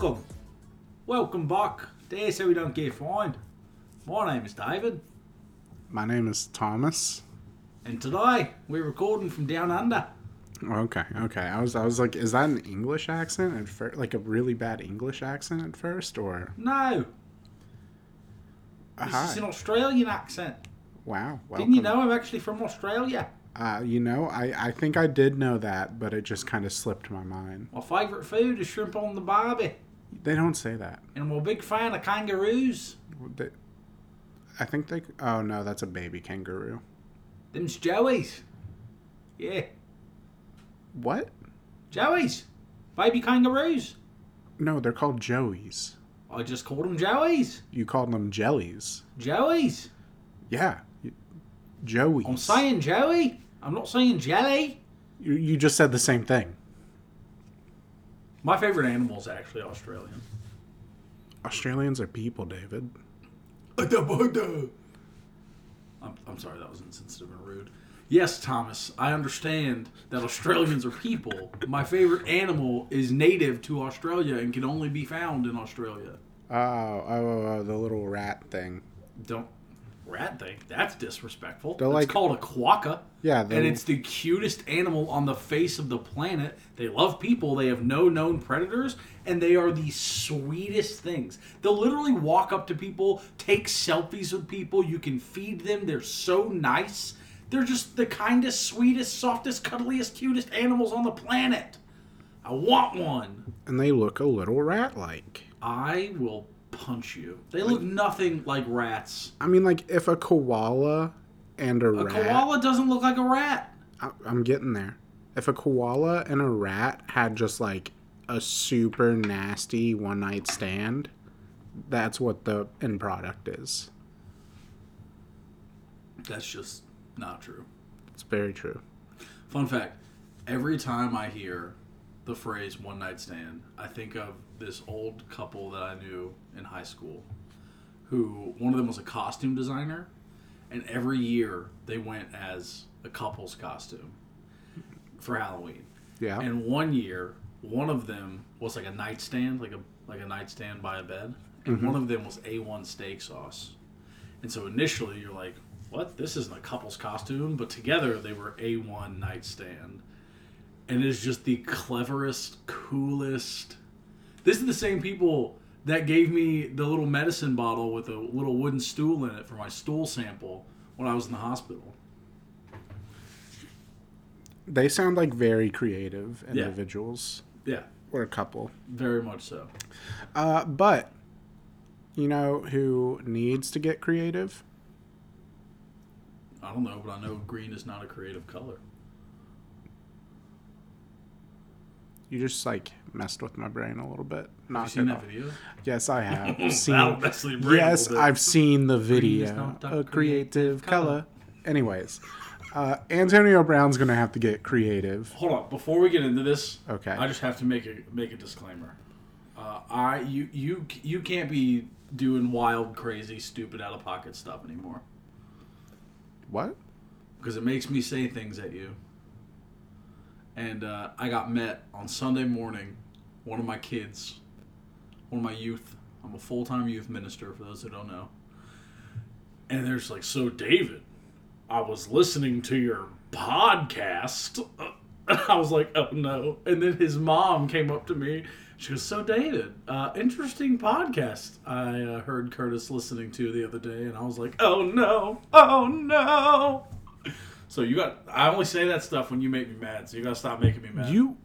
Welcome. Welcome back. Dare say we don't get fined. My name is David, My name is Thomas. and today we're recording from down under. Okay, okay. I was, I was like, is that an English accent at first? Like a really bad English accent at first, or No, this is an Australian accent. Wow. Didn't you know I'm actually from Australia? Uh, you know, I, I think I did know that, but it just kind of slipped my mind. My favourite food is shrimp on the barbie, They don't say that. and I'm a big fan of kangaroos. They, I think they. Oh no, that's a baby kangaroo. Them's Joey's. Yeah, What? Joey's. Baby kangaroos. No, they're called joeys. I just called them Joey's. You called them jellies. Joey's. Yeah, joeys. I'm saying Joey. I'm not saying jelly. You, you just said the same thing. My favourite animal is actually Australian. Australians are people, David. I'm, I'm sorry, that was insensitive and rude. Yes, Thomas, I understand that Australians are people. My favorite animal is native to Australia and can only be found in Australia. Oh, oh, oh, oh, the little rat thing. Don't rat thing. That's disrespectful. It's like- called a quokka. Yeah, And it's the cutest animal on the face of the planet. They love people. They have no known predators, and they are the sweetest things. They'll literally walk up to people, take selfies with people. You can feed them. They're so nice. They're just the kindest, sweetest, softest, cuddliest, cutest animals on the planet. I want one. and they look a little rat-like. I will punch you. They look nothing like rats. I mean, like if a koala and a, A rat. koala doesn't look like a rat. I, I'm getting there. If a koala and a rat had just like a super nasty one-night stand, that's what the end product is. That's just not true. It's very true. Fun fact every time I hear the phrase one night stand, I think of this old couple that I knew in high school who one of them was a costume designer, and every year they went as a couple's costume for Halloween. Yeah. And one year, one of them was like a nightstand, like a like a nightstand by a bed, and mm-hmm. one of them was A1 steak sauce. And so initially, you're like, "What? This isn't a couple's costume," but together they were A1 nightstand, and it is just the cleverest, coolest. This is the same people that gave me the little medicine bottle with a little wooden stool in it for my stool sample when I was in the hospital. they sound like very creative Yeah. individuals Yeah, or a couple. very much so. Uh, but you know who needs to get creative? I don't know, but I know green is not a creative color. You just like messed with my brain a little bit. Have you Knocked seen that video? Yes, I have seen. That'll mess with your brain yes. I've seen the video. A creative color. color. Anyways, uh, Antonio Brown's gonna have to get creative. Hold on, before we get into this, Okay. I just have to make a make a disclaimer. Uh, I you you you can't be doing wild, crazy, stupid, out of pocket stuff anymore What? because it makes me say things at you. And uh, I got met on Sunday morning. One of my kids, one of my youth. I'm a full time youth minister for those who don't know. And there's like, so David, I was listening to your podcast. I was like, oh no. And then his mom came up to me. She goes, so David, uh, interesting podcast I uh, heard Curtis listening to the other day. And I was like, oh no, oh no. So you got, I only say that stuff when you make me mad. So you got to stop making me mad. You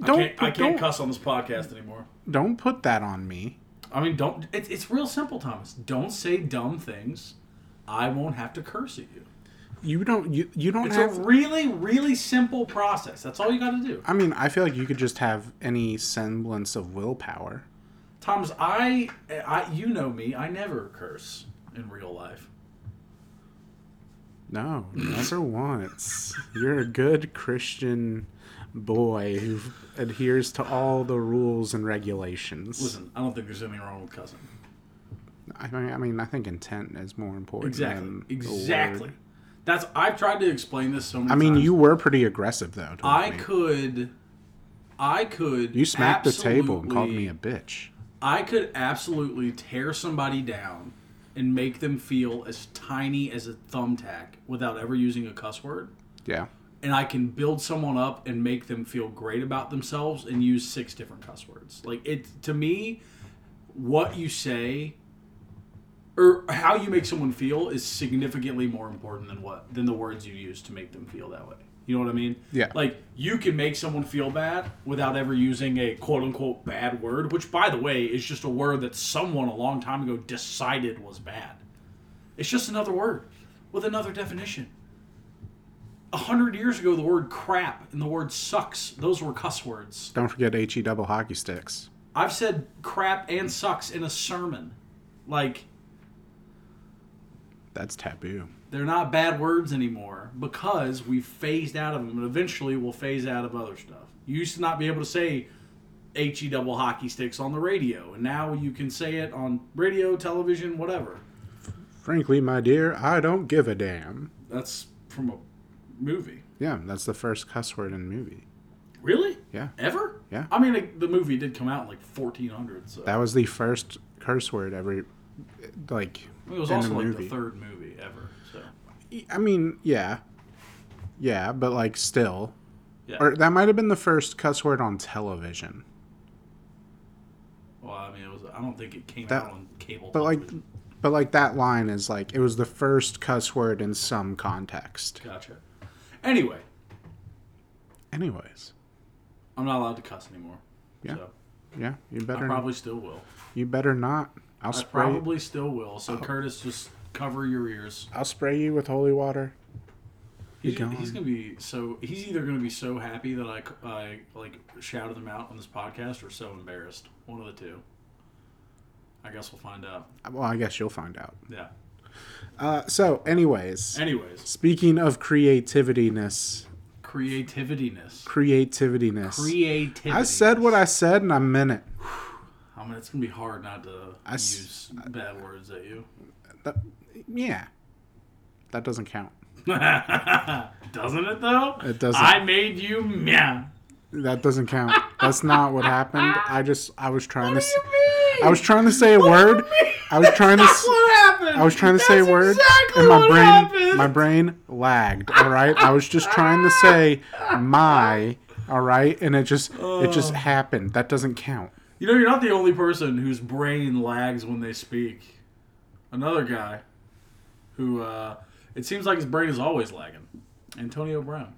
I don't can't, I can't cuss on this podcast anymore. don't put that on me. I mean, don't. It's, it's real simple, Thomas. Don't say dumb things. I won't have to curse at you. You don't. You you don't It's have. a really, really simple process. That's all you got to do. I mean, I feel like you could just have any semblance of willpower. Thomas, I, I, you know me. I never curse in real life. No, never once. You're a good Christian boy who adheres to all the rules and regulations. Listen, I don't think there's anything wrong with cousin. I mean, I mean, I think intent is more important. Exactly. Than Exactly. That's. I've tried to explain this so many I mean, times. you were pretty aggressive though. I me. could I could. You smacked the table and called me a bitch. I could absolutely tear somebody down and make them feel as tiny as a thumbtack without ever using a cuss word. Yeah. And I can build someone up and make them feel great about themselves and use six different cuss words. Like it to me, what you say or how you make someone feel is significantly more important than what than the words you use to make them feel that way. You know what I mean? Yeah. Like you can make someone feel bad without ever using a quote unquote bad word, which by the way is just a word that someone a long time ago decided was bad. It's just another word with another definition. A hundred years ago, the word crap and the word sucks, those were cuss words. Don't forget HE double hockey sticks. I've said crap and sucks in a sermon. Like, That's taboo. They're not bad words anymore because we phased out of them, and eventually we'll phase out of other stuff. You used to not be able to say HE double hockey sticks on the radio, and now you can say it on radio, television, whatever. Frankly, my dear, I don't give a damn. That's from a movie. Yeah, that's the first cuss word in the movie. Really? Yeah. Ever? Yeah. I mean, the movie did come out in like 1400, so. That was the first curse word ever, like, it was in also a like the third movie. I mean, yeah. Yeah, but, like, still. Yeah. Or that might have been the first cuss word on television. Well, I mean, it was. I don't think it came That- out on cable. But, like, but, like, that line is, like, it was the first cuss word in some context. gotcha. Anyway, Anyways. I'm not allowed to cuss anymore. Yeah. So Yeah, you better. I probably still will. you better not. I'll I spray probably still will. So oh. Curtis, just cover your ears. I'll spray you with holy water. He's, Be gone. he's gonna be so. He's either gonna be so happy that I, I like shouted him out on this podcast, or so embarrassed. One of the two. I guess we'll find out. Well, I guess you'll find out. Yeah. Uh, so, anyways, Anyways, speaking of creativityness, creativityness. creativityness. Creativity. I said what I said and I meant it. I mean, it's gonna be hard not to I s- use bad words at you. That, yeah. That doesn't count. Doesn't it though? It doesn't. I made you meow. That doesn't count. That's not what happened. I just I was trying to s- mean? I was trying to say a word. I was trying to what happened. I was trying to say a word exactly and my what brain happened. my brain lagged, all right? I was just trying to say my, all right? And it just it just oh. happened. That doesn't count. You know, you're not the only person whose brain lags when they speak. Another guy who uh, it seems like his brain is always lagging. Antonio Brown.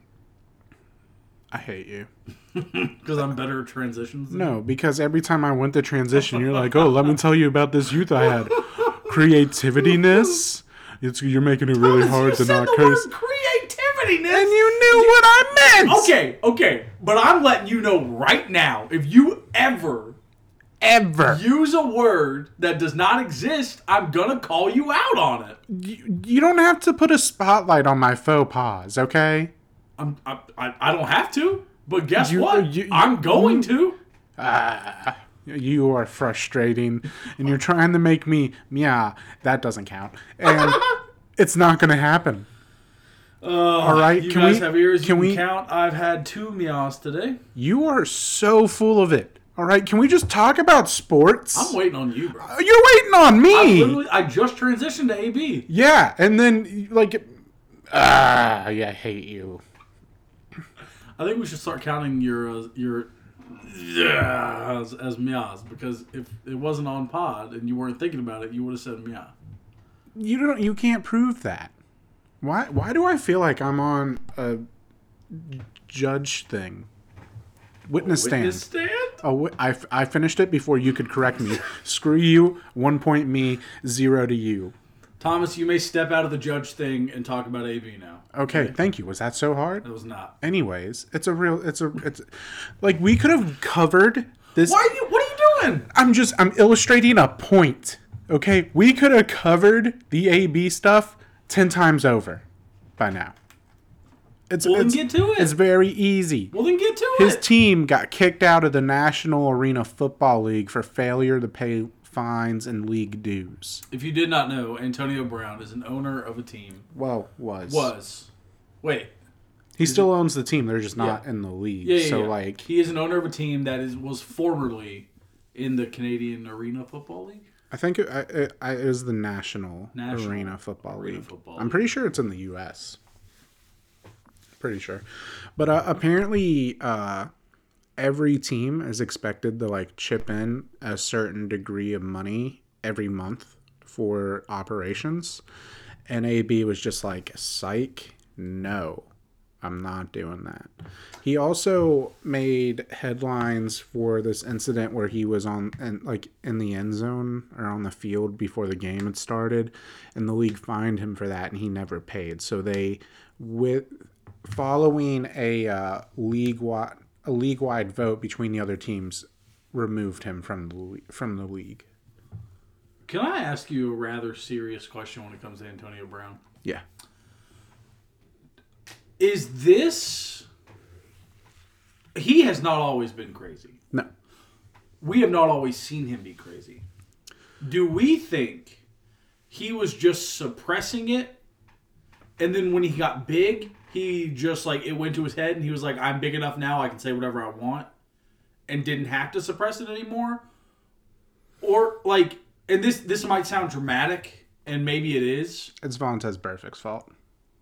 I hate you. Because I'm better at transitions. than No, because every time I went to transition, you're like, "Oh, let me tell you about this youth I had. Creativityness. It's you're making it really you. hard to not the curse." word creativity, And you knew what I meant. Okay, okay, but I'm letting you know right now if you ever Ever. use a word that does not exist, I'm gonna call you out on it. You, you don't have to put a spotlight on my faux pas, okay? I'm, I, I, I don't have to, but guess You- what? you- I'm going to. Ah, you are frustrating, and you're trying to make me yeah. That doesn't count, and it's not to happen. All right, you can guys we- have ears. can you we- count. I've had two meows today. You are so full of it. All right, can we just talk about sports? I'm waiting on you, bro. You're waiting on I me. literally, I just transitioned to AB. Yeah, and then like, ah, yeah, I hate you. I think we should start counting your uh, your yeah as, as meows because if it wasn't on pod and you weren't thinking about it, you would have said meow. You don't. You can't prove that. Why? Why do I feel like I'm on a judge thing? Witness stand. Witness stand. Oh, I, I finished it before you could correct me. Screw you. One point me. Zero to you. Thomas, you may step out of the judge thing and talk about AB now. Okay, thank you. Was that so hard? It was not. Anyways, it's a real. It's a. It's like we could have covered this. Why are you? What are you doing? I'm just. I'm illustrating a point. Okay, we could have covered the AB stuff ten times over by now. It's Well, then it's, get to it. it's very easy. Well, then get to His it. His team got kicked out of the National Arena Football League for failure to pay fines and league dues. If you did not know, Antonio Brown is an owner of a team. Well, was Was. Wait. He still owns the team. They're just not in the league. Yeah, yeah, so yeah. like, he is an owner of a team that is was formerly in the Canadian Arena Football League. I think it, it, it is the National, National Arena Football Arena League. Football I'm League. pretty sure it's in the U.S. Pretty sure, but uh, apparently, uh, every team is expected to like chip in a certain degree of money every month for operations. And AB was just like, "Psych, no, I'm not doing that." He also made headlines for this incident where he was on and like in the end zone or on the field before the game had started, and the league fined him for that, and he never paid. So they, with following a uh, league wide a league wide vote between the other teams, removed him from the from the league. Can I ask you a rather serious question when it comes to Antonio Brown? Yeah, Is this? He has not always been crazy. no, we have not always seen him be crazy. Do we think he was just suppressing it and then when he got big, he just like it went to his head and he was like I'm big enough now I can say whatever I want and didn't have to suppress it anymore? Or like and this this might sound dramatic and maybe it is, it's Vontaze Burfict's fault.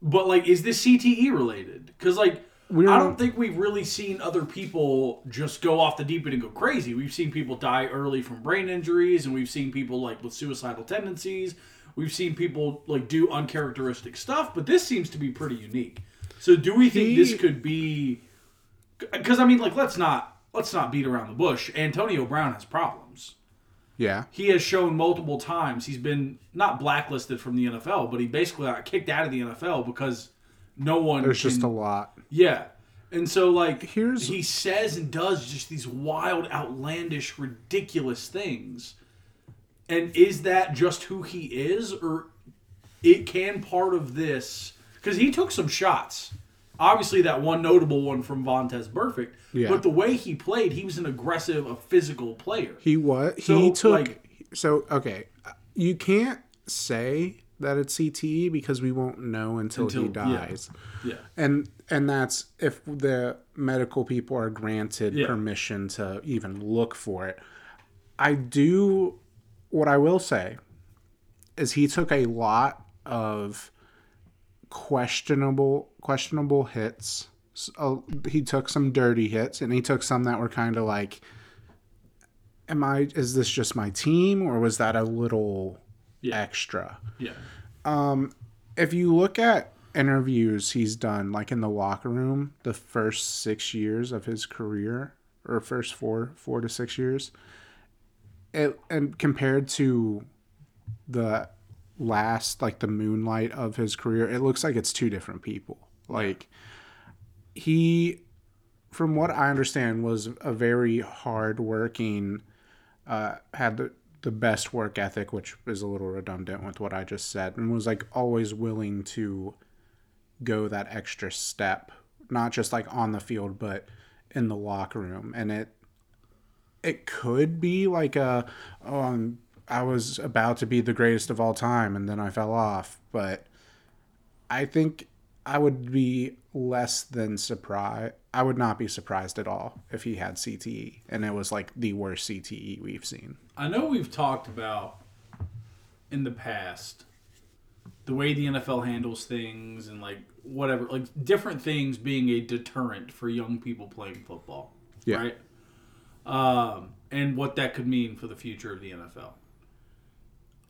but like is this CTE related? Cuz like We I don't think we've really seen other people just go off the deep end and go crazy. We've seen people die early from brain injuries, and we've seen people like with suicidal tendencies. We've seen people like do uncharacteristic stuff, but this seems to be pretty unique. So, do we think He- this could be? Because I mean, like, let's not let's not beat around the bush. Antonio Brown has problems. Yeah, He has shown multiple times he's been not blacklisted from the NFL, but he basically got kicked out of the NFL because no one. there's just a lot. yeah. And so like Here's- he says and does just these wild, outlandish, ridiculous things. And is that just who he is or it can part of this cuz he took some shots. Obviously that one notable one from Vontaze Burfict, Yeah. but the way he played, he was an aggressive, a physical player. He what? So, he took. like- so okay, you can't say that it's CTE because we won't know until, he Until- yeah. dies. yeah. and and that's if the medical people are granted Yeah. permission to even look for it i do what i will say is he took a lot of questionable questionable hits S- uh, he took some dirty hits and he took some that were kind of like am i is this just my team or was that a little Yeah. extra Yeah. Um, if you look at interviews he's done like in the locker room the first six years of his career or first four four to six years it, and compared to the last like the moonlight of his career it looks like it's two different people like he from what i understand was a very hard working uh, had the, the best work ethic, which is a little redundant with what I just said, and was like always willing to go that extra step, not just like on the field, but in the locker room. And it it could be like a oh I'm, I was about to be the greatest of all time, and then I fell off. But I think I would be less than surprised. I would not be surprised at all if he had CTE, and it was like the worst CTE we've seen. I know we've talked about in the past the way the NFL handles things and like whatever, like different things being a deterrent for young people playing football, Yeah. right? Um, and what that could mean for the future of the NFL.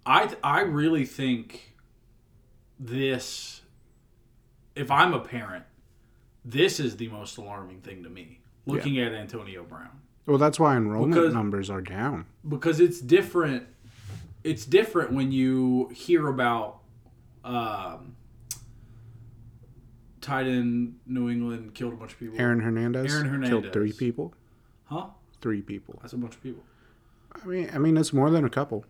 I I really think this. If I'm a parent, this is the most alarming thing to me. Looking at Antonio Brown Well, that's why enrollment Because- numbers are down. because it's different. It's different when you hear about um, tight end New England killed a bunch of people. Aaron Hernandez, Aaron Hernandez killed three people. Huh? Three people. That's a bunch of people. I mean, I mean, it's more than a couple.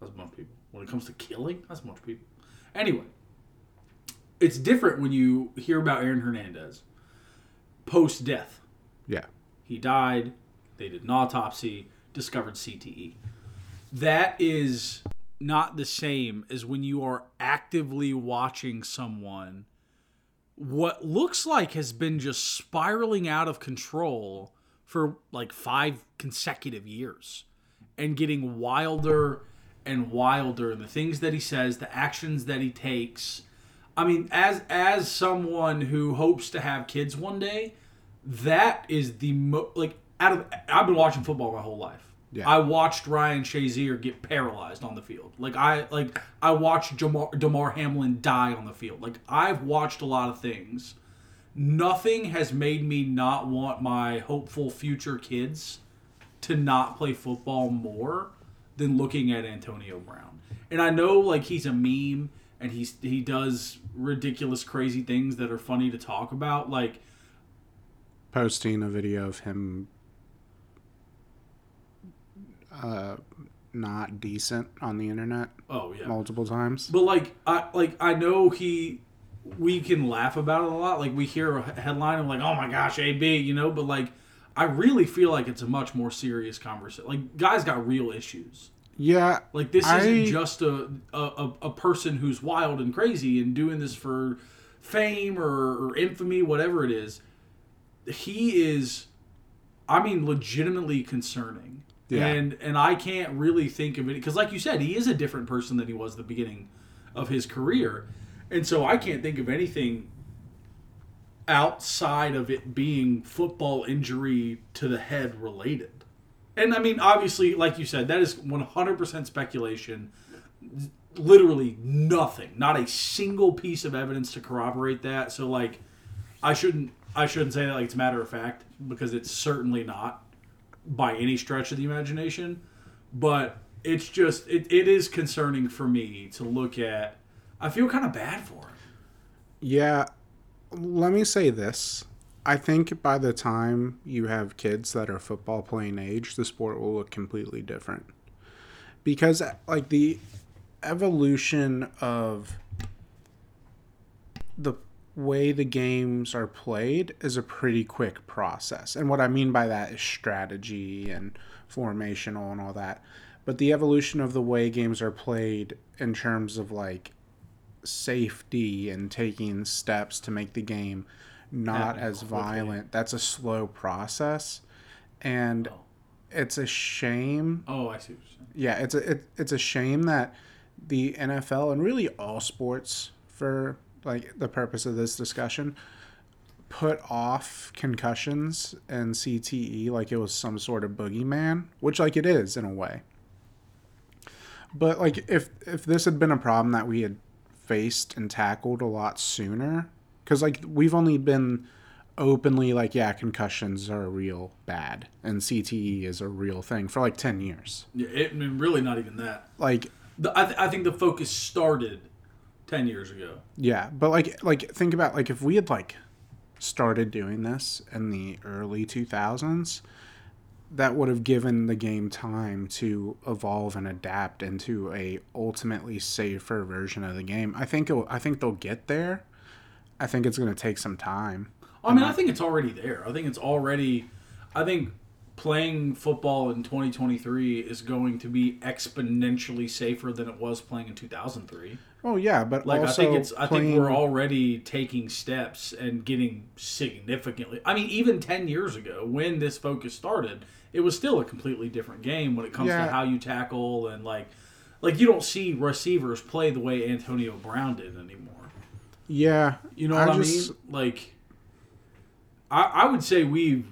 That's a bunch of people. When it comes to killing, that's a bunch of people. Anyway, it's different when you hear about Aaron Hernandez post death. Yeah, He died. They did an autopsy, discovered CTE. That is not the same as when you are actively watching someone what looks like has been just spiraling out of control for like five consecutive years and getting wilder and wilder and the things that he says the actions that he takes i mean as as someone who hopes to have kids one day that is the mo- like out of i've been watching football my whole life Yeah. I watched Ryan Shazier get paralyzed on the field. Like I like I watched Jamar, Damar Hamlin die on the field. Like I've watched a lot of things. Nothing has made me not want my hopeful future kids to not play football more than looking at Antonio Brown. And I know like he's a meme and he's he does ridiculous crazy things that are funny to talk about like Posting a video of him uh, not decent on the internet oh yeah. multiple times. But like I like I know he we can laugh about it a lot. Like we hear a headline and like, "Oh my gosh, AB," you know, but like I really feel like it's a much more serious conversation. Like guys got real issues. Yeah, Like this I- isn't just a, a a person who's wild and crazy and doing this for fame or, or infamy, whatever it is. He is, I mean, legitimately concerning. Yeah. And and I can't really think of it because, like you said, he is a different person than he was at the beginning of his career, and so I can't think of anything outside of it being football injury to the head related. And I mean, obviously, like you said, that is 100% speculation. Literally nothing, not a single piece of evidence to corroborate that. So, like, I shouldn't, I shouldn't say that like it's a matter of fact because it's certainly not by any stretch of the imagination. But it's just, it, it is concerning for me to look at. I feel kind of bad for him. Yeah, let me say this. I think by the time you have kids that are football playing age, the sport will look completely different. Because, like, the evolution of the way the games are played is a pretty quick process. And what I mean by that is strategy and formational and all that. But the evolution of the way games are played in terms of, like, safety and taking steps to make the game not Happen as quickly. violent. That's a slow process, and Oh. it's a shame. Oh, I see what you're saying. Yeah, it's a it, it's a shame that the NFL and really all sports, for like the purpose of this discussion, put off concussions and CTE like it was some sort of boogeyman, which like it is in a way. But like if if this had been a problem that we had faced and tackled a lot sooner, because like we've only been openly like yeah concussions are real bad and CTE is a real thing for like ten years. Yeah, it, I mean, really not even that. Like The, I, th- I think the focus started 10 years ago. Yeah, but like like think about like if we had like started doing this in the early 2000s, that would have given the game time to evolve and adapt into a ultimately safer version of the game. I think it, I think they'll get there. I think it's going to take some time. I mean, I think it's already there. I think it's already. I think playing football in 2023 is going to be exponentially safer than it was playing in 2003. Oh yeah, but Like I think it's. I think we're already taking steps and getting significantly. I mean, even 10 years ago when this focus started, it was still a completely different game when it comes Yeah. to how you tackle and like, like you don't see receivers play the way Antonio Brown did anymore. yeah. You know what I, just- mean? Like, I, I would say we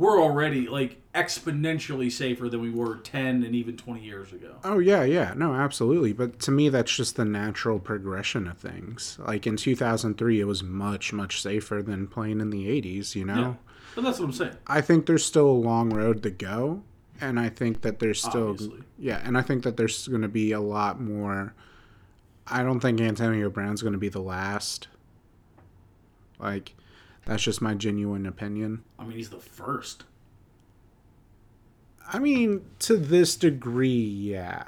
we're already like exponentially safer than we were ten and even twenty years ago. Oh yeah, yeah, no, absolutely. But to me, that's just the natural progression of things. Like in 2003, it was much, much safer than playing in the 80s. You know, Yeah, but that's what I'm saying. I think there's still a long road to go, and I think that there's still, Obviously. yeah, and I think that there's going to be a lot more. I don't think Antonio Brown's going to be the last. Like, that's just my genuine opinion. I mean, he's the first. I mean, to this degree, yeah.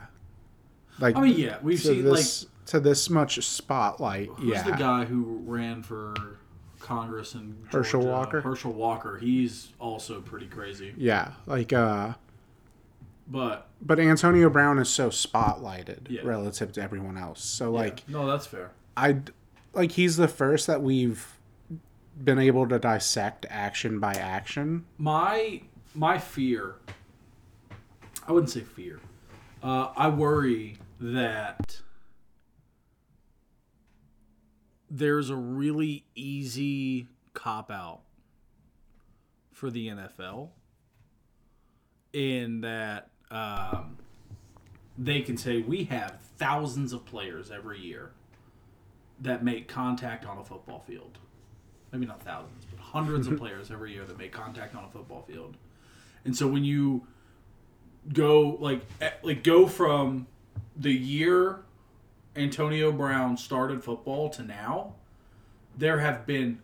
Like, I mean, yeah, we've seen this to this much spotlight. like who's yeah, the guy who ran for Congress in Herschel? Walker? Herschel Walker. He's also pretty crazy. yeah, like uh, But but Antonio Brown is so spotlighted Yeah. relative to everyone else. So yeah, like no, that's fair. I like he's the first that we've been able to dissect action by action. my my fear i wouldn't say fear uh, i worry that there's a really easy cop out for the nfl in that um, they can say we have thousands of players every year that make contact on a football field maybe not thousands, but hundreds of players every year that make contact on a football field. And so when you go like eh, like go from the year Antonio Brown started football to now, there have been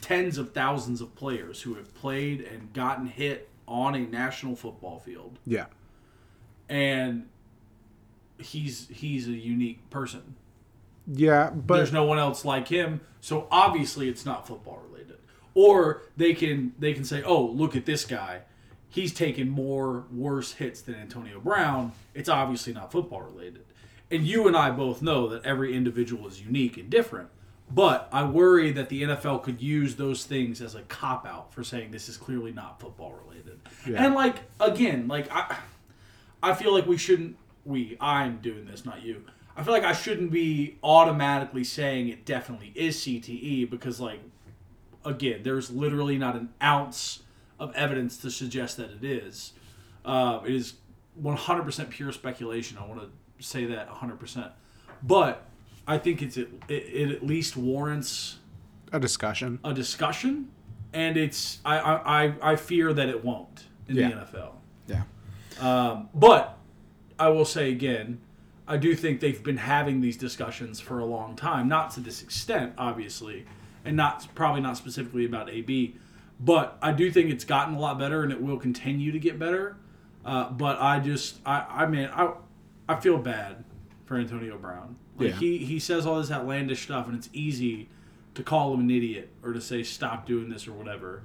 tens of thousands of players who have played and gotten hit on a national football field. Yeah. And he's he's a unique person. Yeah, but there's no one else like him so obviously it's not football related. Or they can they can say oh look at this guy. He's taken more worse hits than antonio brown. It's obviously not football related. And you and i both know that every individual is unique and different. But i worry that the nfl could use those things as a cop out for saying this is clearly not football related. Yeah. and like again like i i feel like we shouldn't we i'm doing this not you I feel like I shouldn't be automatically saying it definitely is CTE because, like, again, there's literally not an ounce of evidence to suggest that it is. Uh, it is 100% pure speculation. I want to say that 100%. But I think it's it, it at least warrants a discussion. a discussion, and it's I I, I- fear that it won't in Yeah. the NFL. Yeah. Um, but I will say again, I do think they've been having these discussions for a long time. Not to this extent, obviously, and not probably not specifically about AB, but I do think it's gotten a lot better and it will continue to get better. Uh, but I just, I, I mean, I, I feel bad for Antonio Brown. Like Yeah. he, he says all this outlandish stuff, and it's easy to call him an idiot or to say stop doing this or whatever.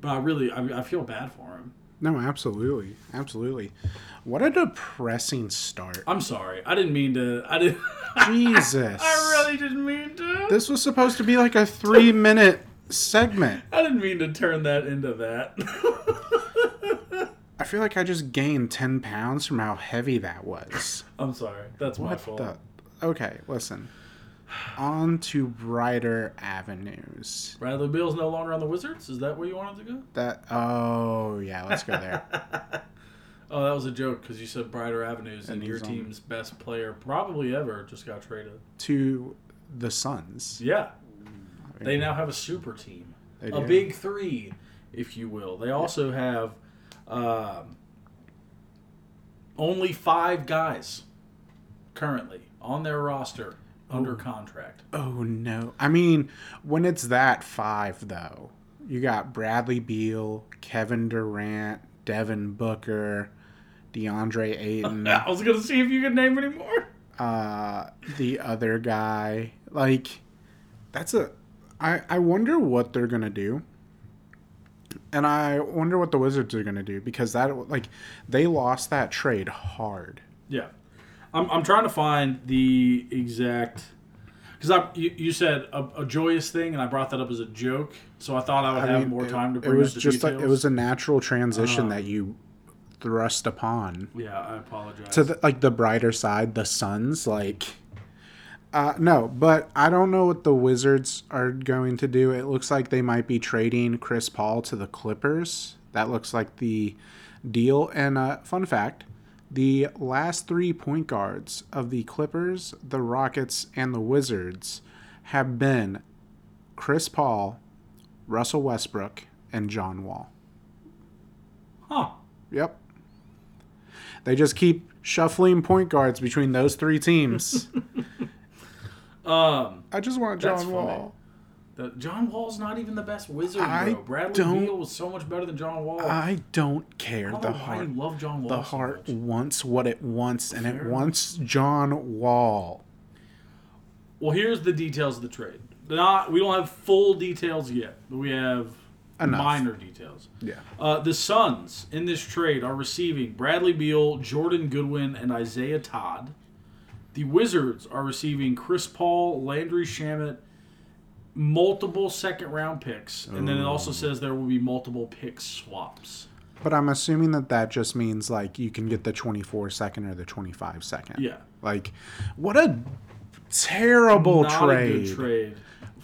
But I really, I, I feel bad for him. No, absolutely, absolutely. What a depressing start. I'm sorry. I didn't mean to. I didn't. Jesus. I really didn't mean to. This was supposed to be like a three-minute segment. I didn't mean to turn that into that. I feel like I just gained ten pounds from how heavy that was. I'm sorry. That's my What fault. the? Okay, listen. On to brighter avenues. Bradley Beal's no longer on the Wizards. Is that where you wanted to go? That. Oh yeah, let's go there. Oh, that was a joke because you said Brighter Avenues, and, And your he's on- team's best player probably ever just got traded. to the Suns. Yeah, they now have a super team, a big three, if you will. They also have um, only five guys currently on their roster under contract. Oh no! I mean, when it's that five though, you got Bradley Beal, Kevin Durant, Devin Booker, DeAndre Ayton, I was gonna see if you could name any more. uh, the other guy. Like, that's a. I I wonder what they're gonna do. And I wonder what the Wizards are gonna do because that like they lost that trade hard. Yeah, I'm, I'm trying to find the exact because I you, you said a, a joyous thing and I brought that up as a joke, so I thought I would I have mean, more it- time to bring. It was just like it was a natural transition Uh, that you thrust upon. yeah, I apologize. to the, like the brighter side, the Suns. Like, uh, no, but I don't know what the Wizards are going to do. It looks like they might be trading Chris Paul to the Clippers. That looks like the deal. And uh, fun fact: the last three point guards of the Clippers, the Rockets, and the Wizards have been Chris Paul, Russell Westbrook, and John Wall. huh? Yep. They just keep shuffling point guards between those three teams. Um, I just want John. Wall. The, John Wall's not even the best wizard, I bro. Bradley Beal was so much better than John Wall. I don't I care. don't The heart, love John Wall. the so heart much. wants what it wants, and it wants John Wall. Well, here's the details of the trade. Not we don't have full details yet. but We have Enough. minor details. Yeah. Uh, the Suns in this trade are receiving Bradley Beal, Jordan Goodwin, and Isaiah Todd. The Wizards are receiving Chris Paul, Landry Shamet, multiple second round picks, and then it also says there will be multiple pick swaps. But I'm assuming that that just means like you can get the 24 second or the 25 second. Yeah. Like, what a terrible Not trade. a good trade.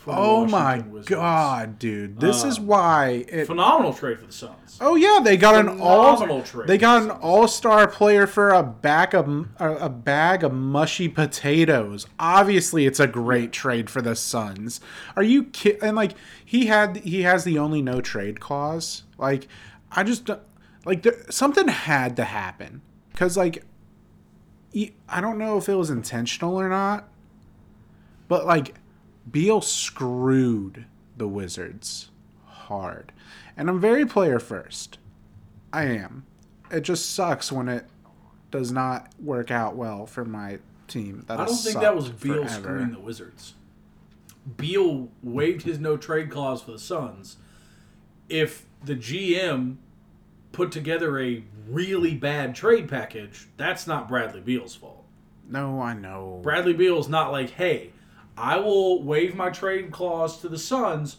Oh my Wizards. god, dude! This is Uh, why it. Phenomenal trade for the Suns. Oh yeah, they got an all trade they got an all star player for a bag of a a bag of mushy potatoes. Obviously, it's a great trade for the Suns. Are you kidding? And like he had, he has the only no trade clause. Like I just like there, something had to happen because like I don't know if it was intentional or not, but like Beal screwed the Wizards hard. And I'm very player first. I am. It just sucks when it does not work out well for my team. That I don't think that was Beal forever. screwing the Wizards. Beal waived his no trade clause for the Suns. If the GM put together a really bad trade package, that's not Bradley Beal's fault. No, I know. Bradley Beal's not like, hey, I will waive my trade clause to the Suns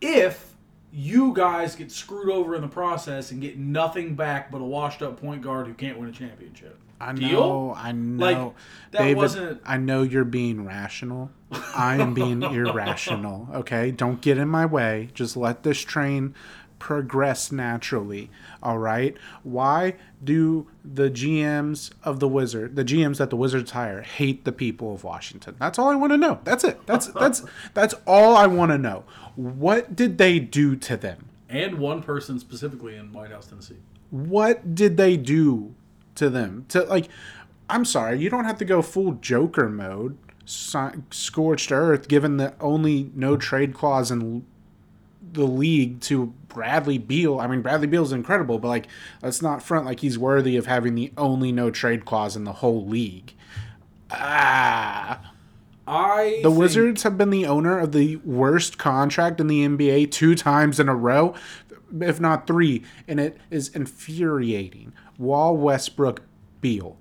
if you guys get screwed over in the process and get nothing back but a washed up point guard who can't win a championship. I know. Deal? I know. Like, that David, wasn't- I know you're being rational. I am being irrational. Okay, don't get in my way. Just let this train progress naturally. All right. Why do the GMs of the Wizard, the GMs that the Wizards hire, hate the people of Washington? That's all I want to know. That's it. That's that's that's all I want to know. What did they do to them? And one person specifically in White House, Tennessee. what did they do to them to like i'm sorry you don't have to go full joker mode scorched earth given the only no trade clause in the league to bradley beal i mean bradley beal's incredible but like let's not front like he's worthy of having the only no trade clause in the whole league ah I the think- Wizards have been the owner of the worst contract in the NBA two times in a row, if not three, and it is infuriating. Wall Westbrook Beal.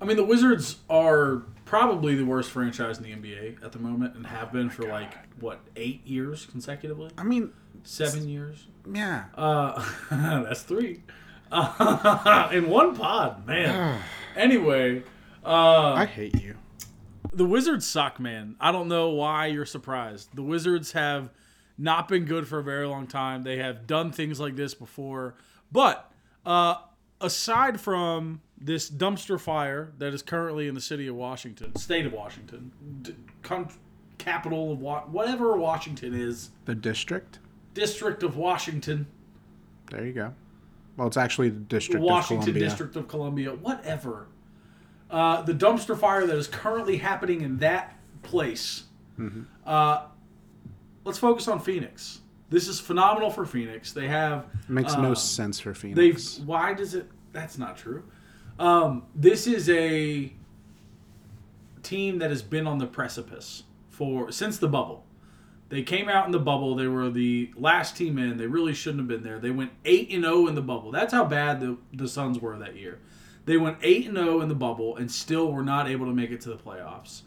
I mean, the Wizards are probably the worst franchise in the NBA at the moment, and have been for like what eight years consecutively, I mean, seven years. yeah. Uh, that's three in one pod, man. anyway, uh, I hate you. the Wizards suck, man. I don't know why you're surprised. The Wizards have not been good for a very long time. They have done things like this before, but uh, aside from this dumpster fire that is currently in the city of Washington, state of Washington, d- con- capital of Wa- whatever Washington is, The district. district of Washington, There you go. Well, it's actually the district Washington of Columbia. District of Columbia, whatever. Uh, the dumpster fire that is currently happening in that place. Mm-hmm. Uh, let's focus on Phoenix. This is phenomenal for Phoenix. They have Makes uh, no sense for Phoenix. They've Phoenix. why does it? That's not true. Um, this is a team that has been on the precipice for since the bubble. They came out in the bubble. They were the last team in. They really shouldn't have been there. They went eight and zero in the bubble. That's how bad the the Suns were that year. They went eight and zero in the bubble and still were not able to make it to the playoffs.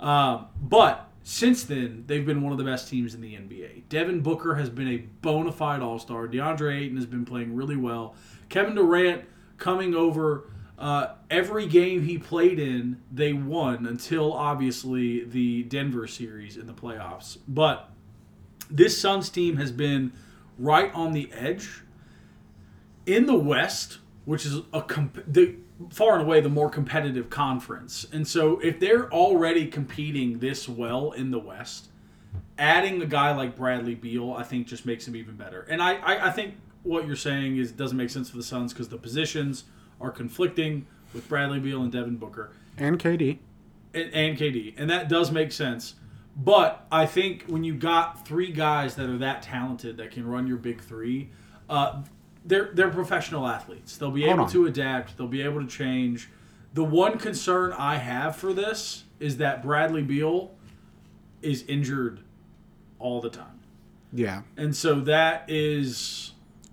Um, but since then, they've been one of the best teams in the NBA. Devin Booker has been a bona fide All Star. DeAndre Ayton has been playing really well. Kevin Durant coming over. Uh, every game he played in, they won until obviously the Denver series in the playoffs. But this Suns team has been right on the edge in the West, which is a comp- the far and away the more competitive conference. And so if they're already competing this well in the West, adding a guy like Bradley Beal, I think just makes him even better. And I, I, I think what you're saying is doesn't make sense for the Suns because the positions are conflicting with Bradley Beal and Devin Booker and KD. and, and KD, and that does make sense. But I think when you got three guys that are that talented that can run your big three, uh, they're they're professional athletes. They'll be Hold able on. to adapt. They'll be able to change. The one concern I have for this is that Bradley Beal is injured all the time, Yeah, and so that is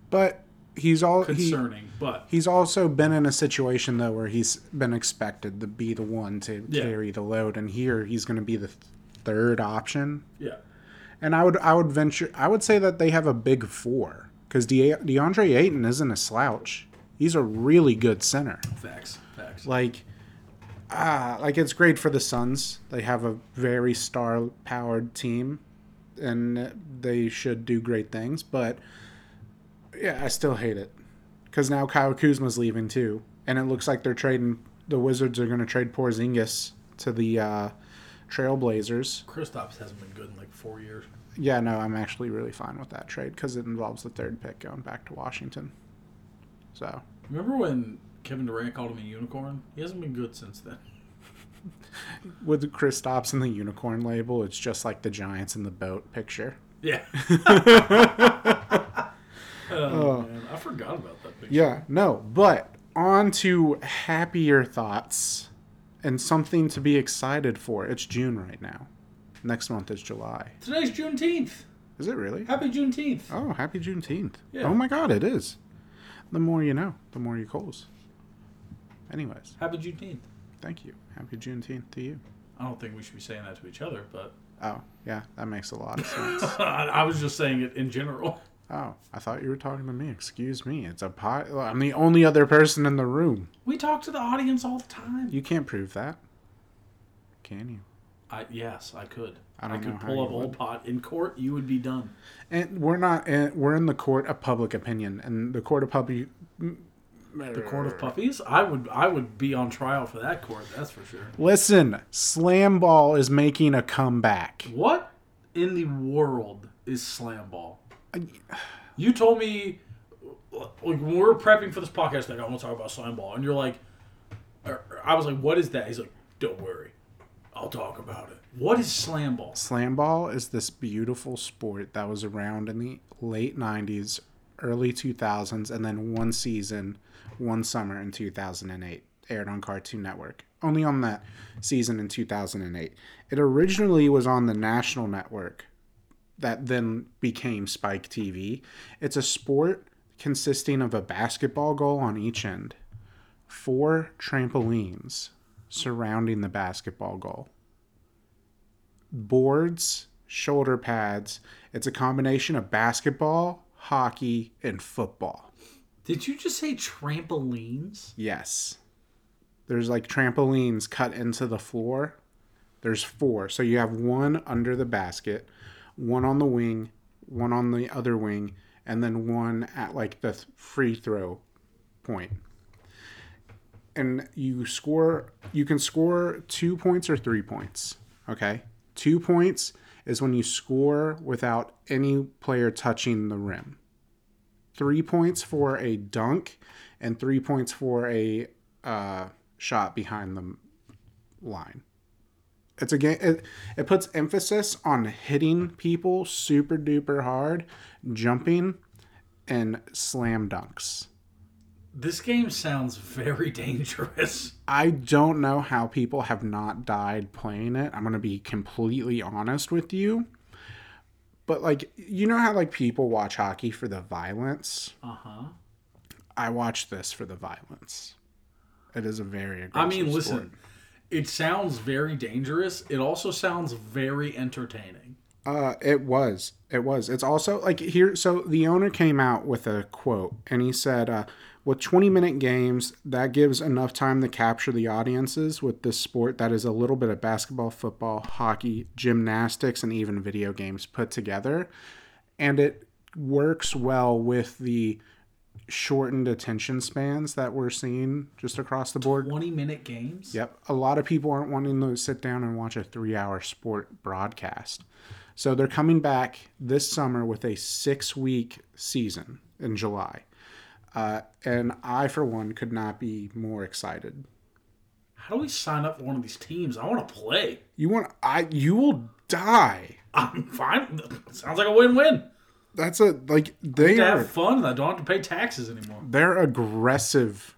but he's all he, concerning. but He's also been in a situation though where he's been expected to be the one to Yeah. carry the load, and here he's going to be the th- third option. yeah, And I would I would venture I would say that they have a big four because De- DeAndre Ayton isn't a slouch. He's a really good center. Facts. Facts. Like, ah, like it's great for the Suns. They have a very star powered team, and they should do great things. But yeah, I still hate it because now Kyle Kuzma's leaving too, and it looks like they're trading. The Wizards are going to trade Porzingis to the uh, Trailblazers. Kristaps hasn't been good in like four years. Yeah, no, I'm actually really fine with that trade because it involves the third pick going back to Washington. So Remember when Kevin Durant called him a unicorn? He hasn't been good since then. with Kristaps and the unicorn label, it's just like the Giants in the boat picture. Yeah. oh, uh, man. I forgot about that picture. Yeah, no, but on to happier thoughts and something to be excited for. It's June right now. Next month is July. Today's Juneteenth. Is it really? Happy Juneteenth. Oh, happy Juneteenth. Yeah. Oh my god, it is. The more you know, the more you calls. Anyways, Happy Juneteenth. thank you. Happy Juneteenth to you. I don't think we should be saying that to each other, but Oh, yeah, that makes a lot of sense. I was just saying it in general. Oh, I thought you were talking to me. Excuse me. It's a pot. I'm the only other person in the room. We talk to the audience all the time. You can't prove that. Can you? I, yes, I could. I don't could pull up old pot in court. You would be done. And we're not. In, we're in the court of public opinion, and the court of public. The court of puppies. I would. I would be on trial for that court. That's for sure. Listen, Slam Ball is making a comeback. What in the world is slam ball? You told me like when we were prepping for this podcast, like I want to talk about slam ball, and you're like, er, I was like, what is that? He's like, don't worry, I'll talk about it. What is slam ball? Slam Ball is this beautiful sport that was around in the late '90s, early 2000s, and then one season, one summer in 2008, aired on Cartoon Network. Only on that season in 2008. It originally was on the national network that then became Spike TV. It's a sport consisting of a basketball goal on each end, four trampolines surrounding the basketball goal, boards, shoulder pads. It's a combination of basketball, hockey, and football. Did you just say trampolines? Yes. There's like trampolines cut into the floor. There's four. So you have one under the basket, one on the wing, one on the other wing, and then one at like the free throw point. And you score, you can score two points or three points. Okay. Two points is when you score without any player touching the rim. Three points for a dunk, and three points for a uh, shot behind the line. It's a game. It, it puts emphasis on hitting people super duper hard, jumping, and slam dunks. This game sounds very dangerous. I don't know how people have not died playing it. I'm going to be completely honest with you. But like you know how like people watch hockey for the violence? Uh huh. I watch this for the violence. It is a very aggressive I mean, listen, sport. It sounds very dangerous. It also sounds very entertaining. Uh, it was. It was. It's also like here. So the owner came out with a quote, and he said, uh, "With 20 minute games, that gives enough time to capture the audiences with this sport that is a little bit of basketball, football, hockey, gymnastics, and even video games put together, and it works well with the shortened attention spans that we're seeing just across the board." 20 minute games? Yep. A lot of people aren't wanting to sit down and watch a three hour sport broadcast. So they're coming back this summer with a six week season in July. Uh, and I, for one, could not be more excited. How do we sign up for one of these teams? I want to play. You want I you will die. I'm fine. Sounds like a win win. That's a like they are have fun I don't have to pay taxes anymore. they're aggressive.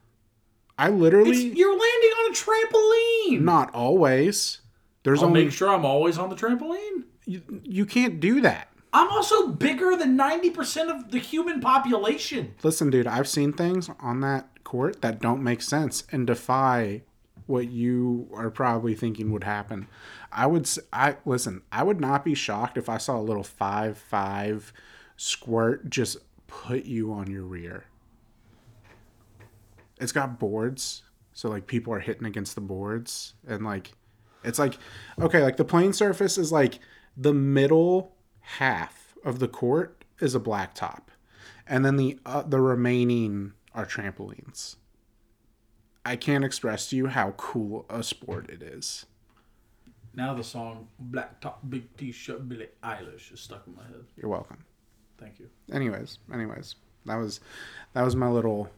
I literally It's, you're landing on a trampoline. not always. There's I'll only make sure I'm always on the trampoline. you, you can't do that. I'm also bigger than 90% of the human population. Listen, dude, I've seen things on that court that don't make sense and defy what you are probably thinking would happen. I would I listen, I would not be shocked if I saw a little 5-5 squirt just put you on your rear. It's got boards, so like people are hitting against the boards and like it's like okay, like the playing surface is like the middle half of the court is a blacktop, and then the uh, the remaining are trampolines. I can't express to you how cool a sport it is. Now the song Black Top Big T-shirt Billie Eilish is stuck in my head. You're welcome. Thank you. Anyways, anyways, that was that was my little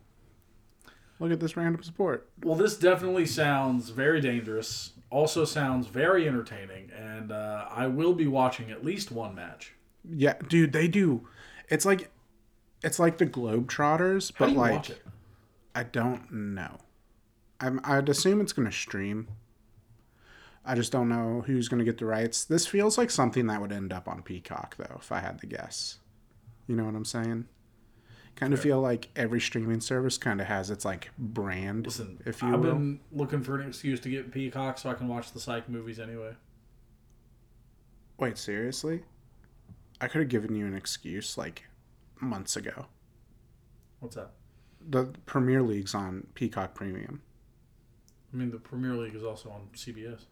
look at this random support. Well, this definitely sounds very dangerous. Also sounds very entertaining, and uh, I will be watching at least one match. Yeah, dude, they do. It's like it's like the Globetrotters, but like watch it? I don't know. I'm, I'd assume it's going to stream. I just don't know who's going to get the rights. This feels like something that would end up on Peacock, though, if I had to guess. You know what I'm saying? Kind of feel like every streaming service kind of has its like brand, Listen, if you I've will. been looking for an excuse to get Peacock so I can watch the Psych movies anyway. Wait, seriously? I could have given you an excuse like months ago. What's that? The Premier League's on Peacock Premium. I mean, the Premier League is also on CBS.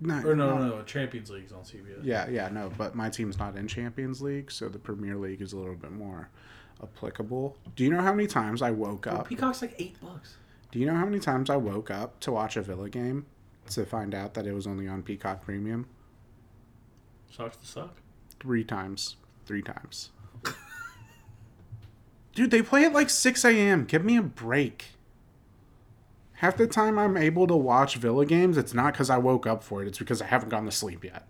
No, Or no, no, no, Champions League's on CBS. Yeah, yeah, no, but my team's not in Champions League, so the Premier League is a little bit more applicable. Do you know how many times I woke Well, up? Peacock's like eight bucks. Do you know how many times I woke up to watch a Villa game to find out that it was only on Peacock Premium? Sucks to suck. Three times. Three times. Dude, they play at like 6 a.m. Give me a break. Half the time I'm able to watch Villa games, it's not because I woke up for it, it's because I haven't gone to sleep yet.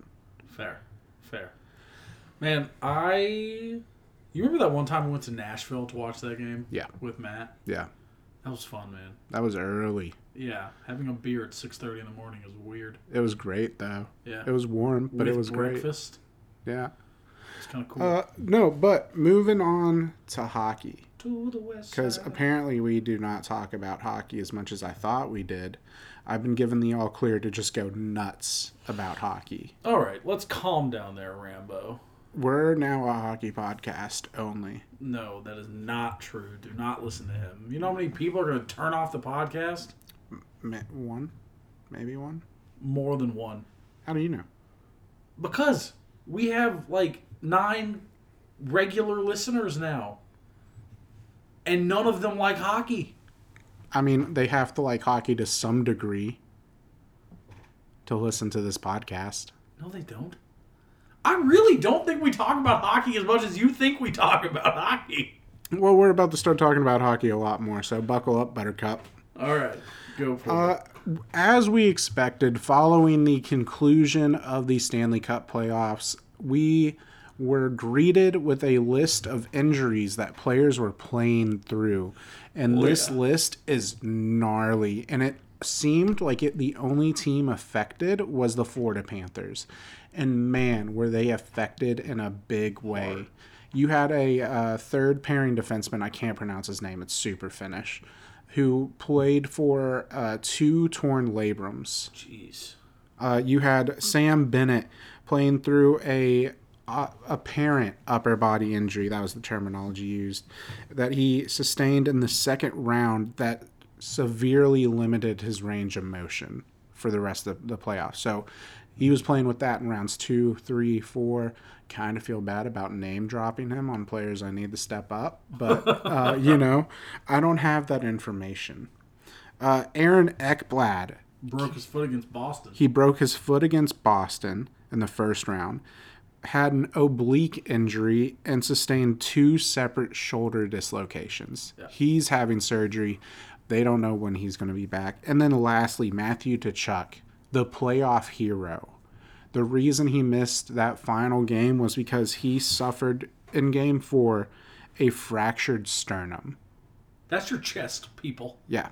Fair, fair. Man, I. You remember that one time we went to Nashville to watch that game? Yeah. With Matt. Yeah, That was fun, man. that was early. Yeah, having a beer at six thirty in the morning is weird. It was great, though. Yeah. It was warm, but it With was great. breakfast. Yeah. It's kind of cool. Uh, no, but moving on to hockey. To the west Because apparently we do not talk about hockey as much as I thought we did. I've been given the all clear to just go nuts about hockey. All right, let's calm down there, Rambo. We're now a hockey podcast only. No, that is not true. Do not listen to him. You know how many people are going to turn off the podcast? Ma- One? Maybe one? More than one. How do you know? Because we have like nine regular listeners now. And none of them like hockey. I mean, they have to like hockey to some degree to listen to this podcast. No, they don't. I really don't think we talk about hockey as much as you think we talk about hockey. Well, we're about to start talking about hockey a lot more, so buckle up, Buttercup. All right, go for Uh, it. as we expected, following the conclusion of the Stanley Cup playoffs, we were greeted with a list of injuries that players were playing through. And this yeah. list is gnarly. And it seemed like it the only team affected was the Florida Panthers. And man, were they affected in a big way. You had a uh, third pairing defenseman, I can't pronounce his name, it's super Finnish, who played for uh, two torn labrums. Jeez. Uh, you had Sam Bennett playing through a uh, apparent upper body injury. That was the terminology used that he sustained in the second round that severely limited his range of motion for the rest of the playoffs. So he was playing with that in rounds two, three, four. Kind of feel bad about name dropping him on players I need to step up, but uh, you know, I don't have that information. Uh, Aaron Ekblad Broke his foot against Boston. he broke his foot against Boston in the first round, had an oblique injury, and sustained two separate shoulder dislocations. Yeah. He's having surgery. They don't know when he's going to be back. And then lastly, Matthew Tkachuk, the playoff hero. The reason he missed that final game was because he suffered in game four a fractured sternum. That's your chest, people. Yeah.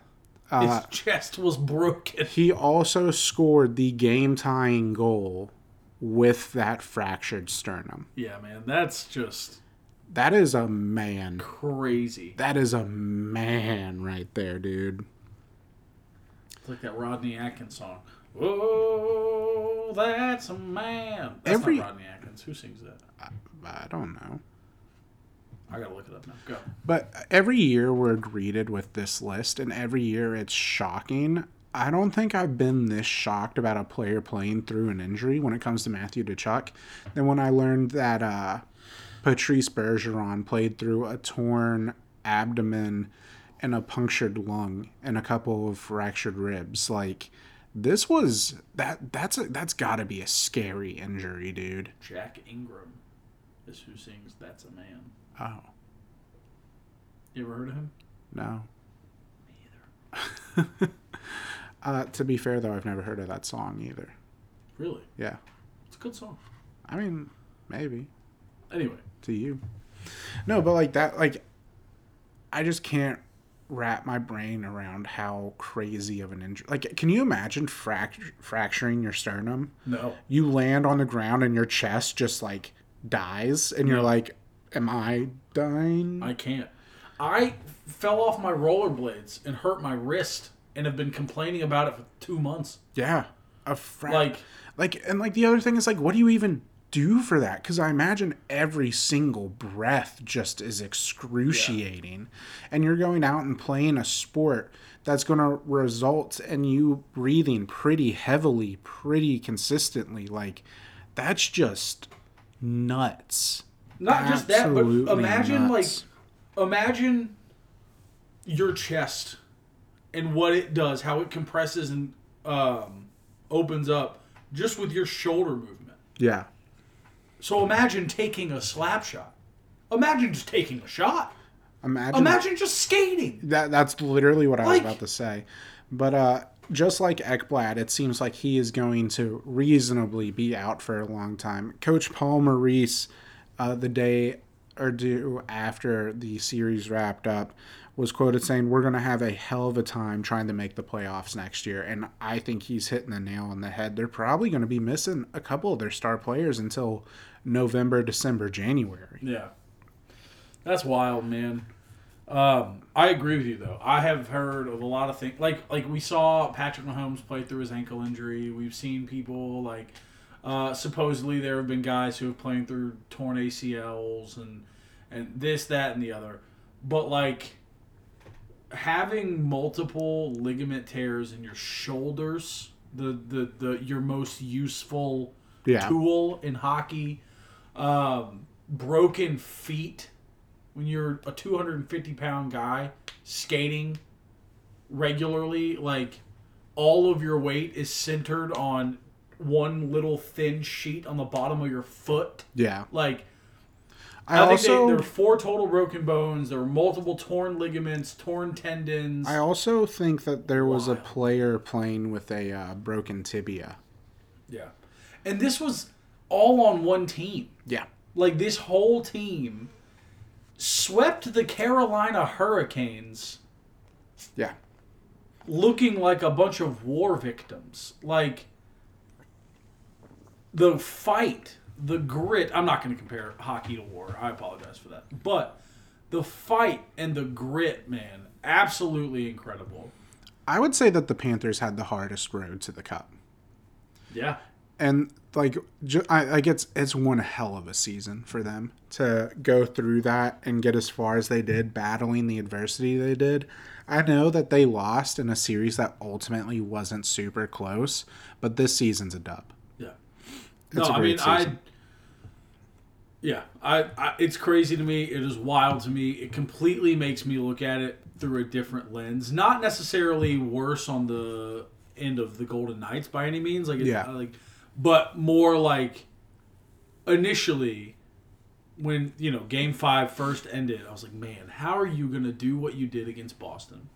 His Uh, chest was broken. He also scored the game tying goal with that fractured sternum. Yeah, man, that's just That is a man. crazy. That is a man right there, dude. It's like that Rodney Atkins song. Oh, that's a man. That's Every- not Rodney Atkins. Who sings that? I don't know. I gotta look it up now. Go. But every year we're greeted with this list, and every year it's shocking. I don't think I've been this shocked about a player playing through an injury when it comes to Matthew Tkachuk than when I learned that uh, Patrice Bergeron played through a torn abdomen and a punctured lung and a couple of fractured ribs. Like this was that that's a, that's got to be a scary injury, dude. Jack Ingram is who sings "That's a Man." Oh You ever heard of him? no. Me either. Uh, to be fair, though, I've never heard of that song either. Really? Yeah. It's a good song. I mean, maybe Anyway, to you. No, but like that, like, I just can't wrap my brain around how crazy of an injury. Like, can you imagine fract- fracturing your sternum? no. You land on the ground and your chest just like dies, and you're like, "Am I dying?" I can't. I fell off my rollerblades and hurt my wrist, and have been complaining about it for two months. yeah, a Like, like and like the other thing is like what do you even do for that? Because i imagine every single breath just is excruciating. And you're going out and playing a sport that's going to result in you breathing pretty heavily pretty consistently. Like that's just nuts. Not just that, but imagine nuts. like, imagine your chest and what it does, how it compresses and um, opens up just with your shoulder movement. yeah So imagine taking a slap shot. Imagine just taking a shot. imagine Imagine just skating. That that's literally what I was about to say. But uh just like Ekblad, it seems like he is going to reasonably be out for a long time. Coach Paul Maurice, uh, the day or two after the series wrapped up, was quoted saying, We're going to have a hell of a time trying to make the playoffs next year. And I think he's hitting the nail on the head. They're probably going to be missing a couple of their star players until November, December, January. Yeah. That's wild, man. Um, I agree with you though. I have heard of a lot of things like like we saw Patrick Mahomes play through his ankle injury. We've seen people like uh, supposedly there have been guys who have played through torn ACLs and and this that and the other. But like having multiple ligament tears in your shoulders, the the, the your most useful Yeah. tool in hockey, um, broken feet when you're a 250 pound guy skating regularly, like all of your weight is centered on one little thin sheet on the bottom of your foot. Yeah. Like, I, I, think also they, there were four total broken bones. There were multiple torn ligaments, torn tendons. I also think that there was a player playing with a uh, broken tibia. yeah. And this was all on one team. Yeah. Like, this whole team swept the Carolina Hurricanes Yeah. looking like a bunch of war victims. Like the fight, the grit. I'm not going to compare hockey to war. I apologize for that. But the fight and the grit, man, absolutely incredible. I would say that the Panthers had the hardest road to the cup. Yeah. And like I like it's it's one hell of a season for them to go through that and get as far as they did battling the adversity they did. I know that they lost in a series that ultimately wasn't super close, but this season's a dub. It's no, I mean, great I. season. Yeah, I, I. It's crazy to me. It is wild to me. It completely makes me look at it through a different lens. Not necessarily worse on the end of the Golden Knights by any means. Like, Yeah. like, but more like initially when you know Game Five first ended. I was like, man, how are you gonna do what you did against Boston?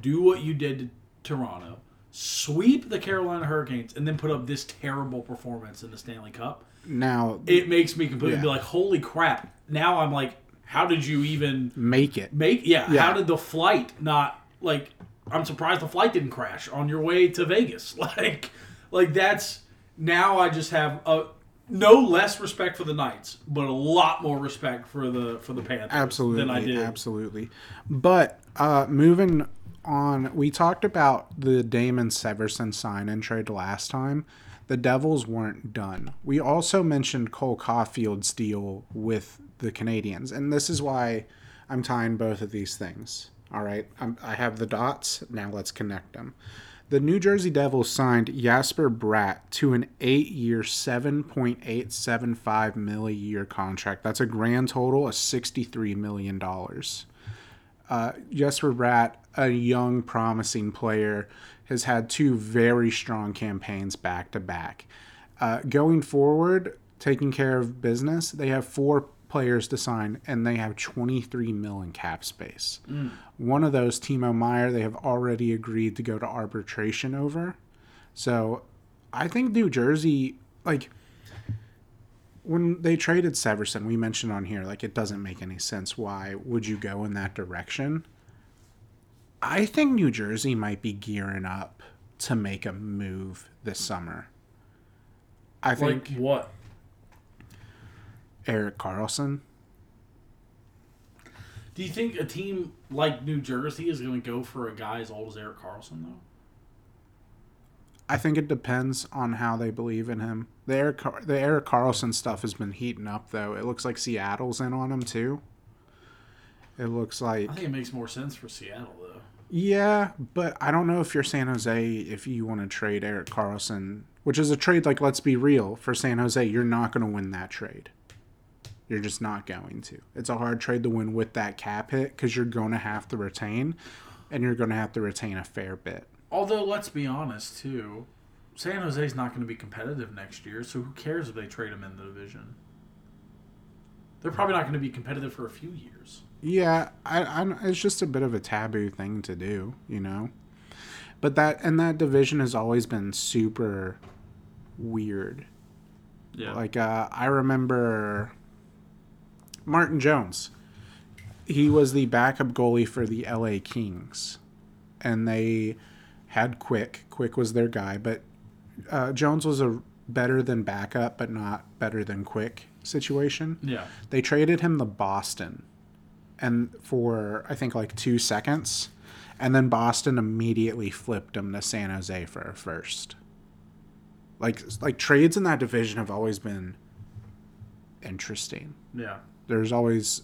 Do what you did to Toronto, sweep the Carolina Hurricanes, and then put up this terrible performance in the Stanley Cup Now it makes me completely Yeah. be like, holy crap. Now I'm like, how did you even make it. make yeah, Yeah. how did the flight not like I'm surprised the flight didn't crash on your way to Vegas. Like like that's now I just have a no less respect for the Knights, but a lot more respect for the for the Panthers Absolutely, than I did. absolutely. But uh, moving on we talked about the Damon Severson sign and trade last time. The Devils weren't done. We also mentioned Cole Caufield's deal with the Canadiens, and this is why I'm tying both of these things. All right, I'm, I have the dots. Now let's connect them. The New Jersey Devils signed Jesper Bratt to an eight-year, seven point eight seven five million year contract. That's a grand total of sixty-three million dollars. Uh, Jesper Bratt, a young, promising player, has had two very strong campaigns back to back. Uh, going forward, taking care of business, they have four players to sign, and they have 23 mil in cap space. One of those, Timo Meier, they have already agreed to go to arbitration over. So I think New Jersey, like, when they traded Severson, we mentioned on here, like, it doesn't make any sense. Why would you go in that direction? I think New Jersey might be gearing up to make a move this summer. I think Like what? Erik Karlsson. Do you think a team like New Jersey is going to go for a guy as old as Erik Karlsson though? I think it depends on how they believe in him. The Eric, Car- the Erik Karlsson stuff has been heating up, though. It looks like Seattle's in on him, too. It looks like. I think it makes more sense for Seattle though. Yeah, but I don't know if you're San Jose, if you want to trade Erik Karlsson, which is a trade, like, let's be real, for San Jose, you're not going to win that trade. You're just not going to. It's a hard trade to win with that cap hit because you're going to have to retain, and you're going to have to retain a fair bit. Although let's be honest too, San Jose's not going to be competitive next year, so who cares if they trade him in the division? They're probably not going to be competitive for a few years. Yeah, I, I, it's just a bit of a taboo thing to do, you know. But that and that division has always been super weird. Yeah. Like uh, I remember Martin Jones. He was the backup goalie for the LA Kings, and they had Quick. Quick was their guy, but uh, Jones was a better than backup, but not better than Quick situation. yeah. They traded him to Boston, and for I think like two seconds, and then Boston immediately flipped him to San Jose for a first. Like like trades in that division have always been interesting. Yeah. There's always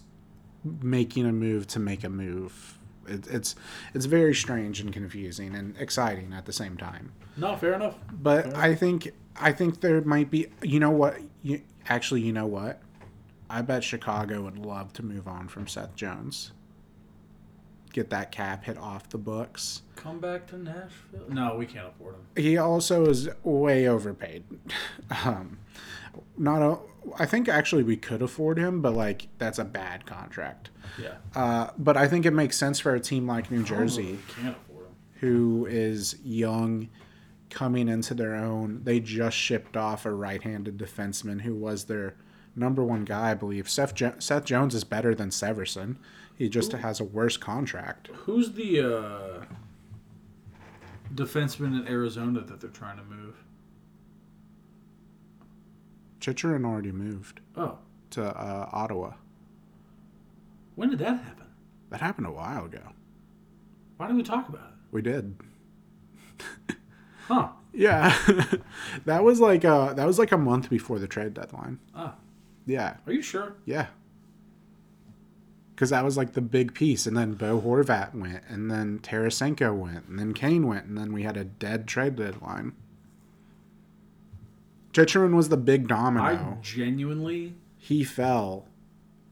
making a move to make a move. It, it's it's very strange and confusing and exciting at the same time. No, fair enough. But I think I think there might be. You know what? You, actually, you know what? I bet Chicago would love to move on from Seth Jones. Get that cap hit off the books. Come back to Nashville. No, we can't afford him. He also is way overpaid. um, not a. I think actually we could afford him, but like that's a bad contract. Yeah. Uh, but I think it makes sense for a team like New Jersey. We can't afford him. who is young, coming into their own. They just shipped off a right-handed defenseman who was their number one guy, I believe. Seth, jo- Seth Jones is better than Severson. He just has a worse contract. Who's the uh, defenseman in Arizona that they're trying to move? Chychrun already moved Oh, to uh, Ottawa. when did that happen? That happened a while ago. Why didn't we talk about it? We did. Huh? Yeah, that was like uh that was like a month before the trade deadline. Ah, Yeah, are you sure? Yeah. Because that was like the big piece. And then Bo Horvat went, and then Tarasenko went, and then Kane went, and then we had a dead trade deadline. Chychrun was the big domino. I genuinely, he fell.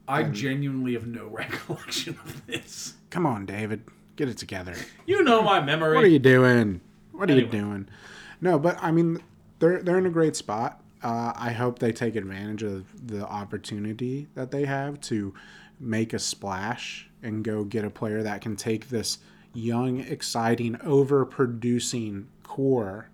I genuinely have no recollection of this. Come on, David. Get it together. You know my memory. What are you doing? What are you doing? No, but I mean, they're they're in a great spot. Uh, I hope they take advantage of the opportunity that they have to make a splash and go get a player that can take this young, exciting, overproducing core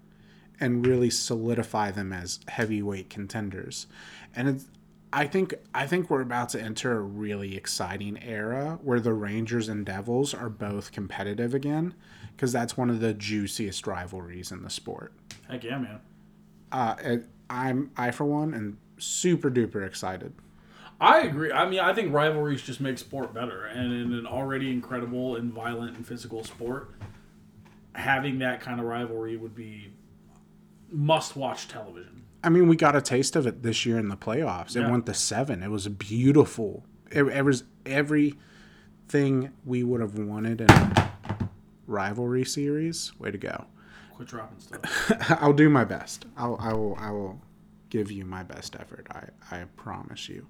and really solidify them as heavyweight contenders. And it's, I think I think we're about to enter a really exciting era where the Rangers and Devils are both competitive again because that's one of the juiciest rivalries in the sport. Heck yeah, man. Uh, it, I'm I for one am super duper excited. I agree. I mean, I think rivalries just make sport better, and in an already incredible and violent and physical sport, having that kind of rivalry would be must-watch television. I mean, we got a taste of it this year in the playoffs. It Yeah. went to seven. It was beautiful. It, it was everything we would have wanted in a rivalry series. Way to go! Quit dropping stuff. I'll do my best. I'll, I will. I will give you my best effort. I, I promise you.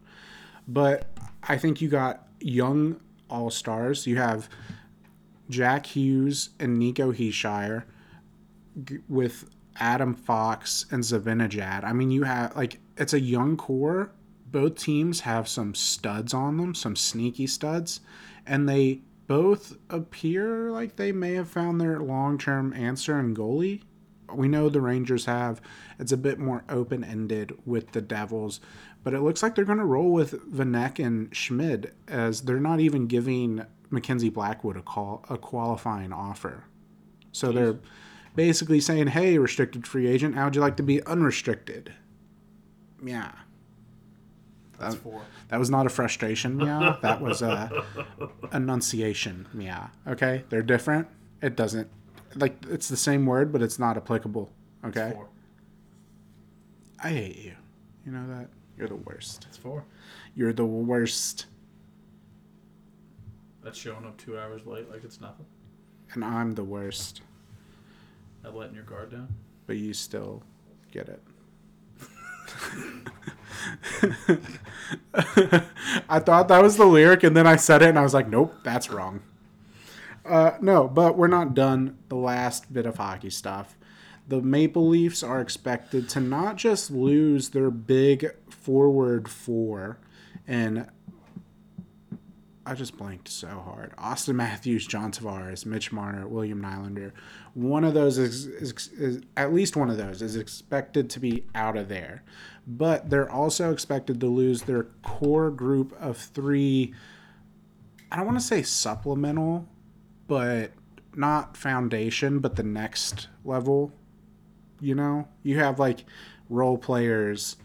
But I think you got young all stars. You have Jack Hughes and Nico Hischier with Adam Fox and Zibanejad. I mean, you have like it's a young core. Both teams have some studs on them, some sneaky studs, and they both appear like they may have found their long-term answer in goalie. We know the Rangers have. It's a bit more open-ended with the Devils, but it looks like they're going to roll with Vanek and Schmid as they're not even giving Mackenzie Blackwood a call a qualifying offer. So they're basically saying, "Hey, restricted free agent, how'd you like to be unrestricted?" Yeah. That's four. That was not a frustration, yeah. That was a enunciation, yeah. Okay, they're different. It doesn't like it's the same word, but it's not applicable. Okay, Four. I hate you. You know that you're the worst. That's four. You're the worst, That's showing up two hours late like it's nothing. and I'm the worst. That letting your guard down. But you still get it. I thought that was the lyric, and then I said it, and I was like, "Nope, that's wrong." Uh, no, but we're not done. The last bit of hockey stuff. The Maple Leafs are expected to not just lose their big forward four, and I just blanked so hard. Auston Matthews, John Tavares, Mitch Marner, William Nylander. One of those is, is, is at least one of those is expected to be out of there. But they're also expected to lose their core group of three. I don't want to say supplemental, but not foundation, but the next level. You know, you have like role players,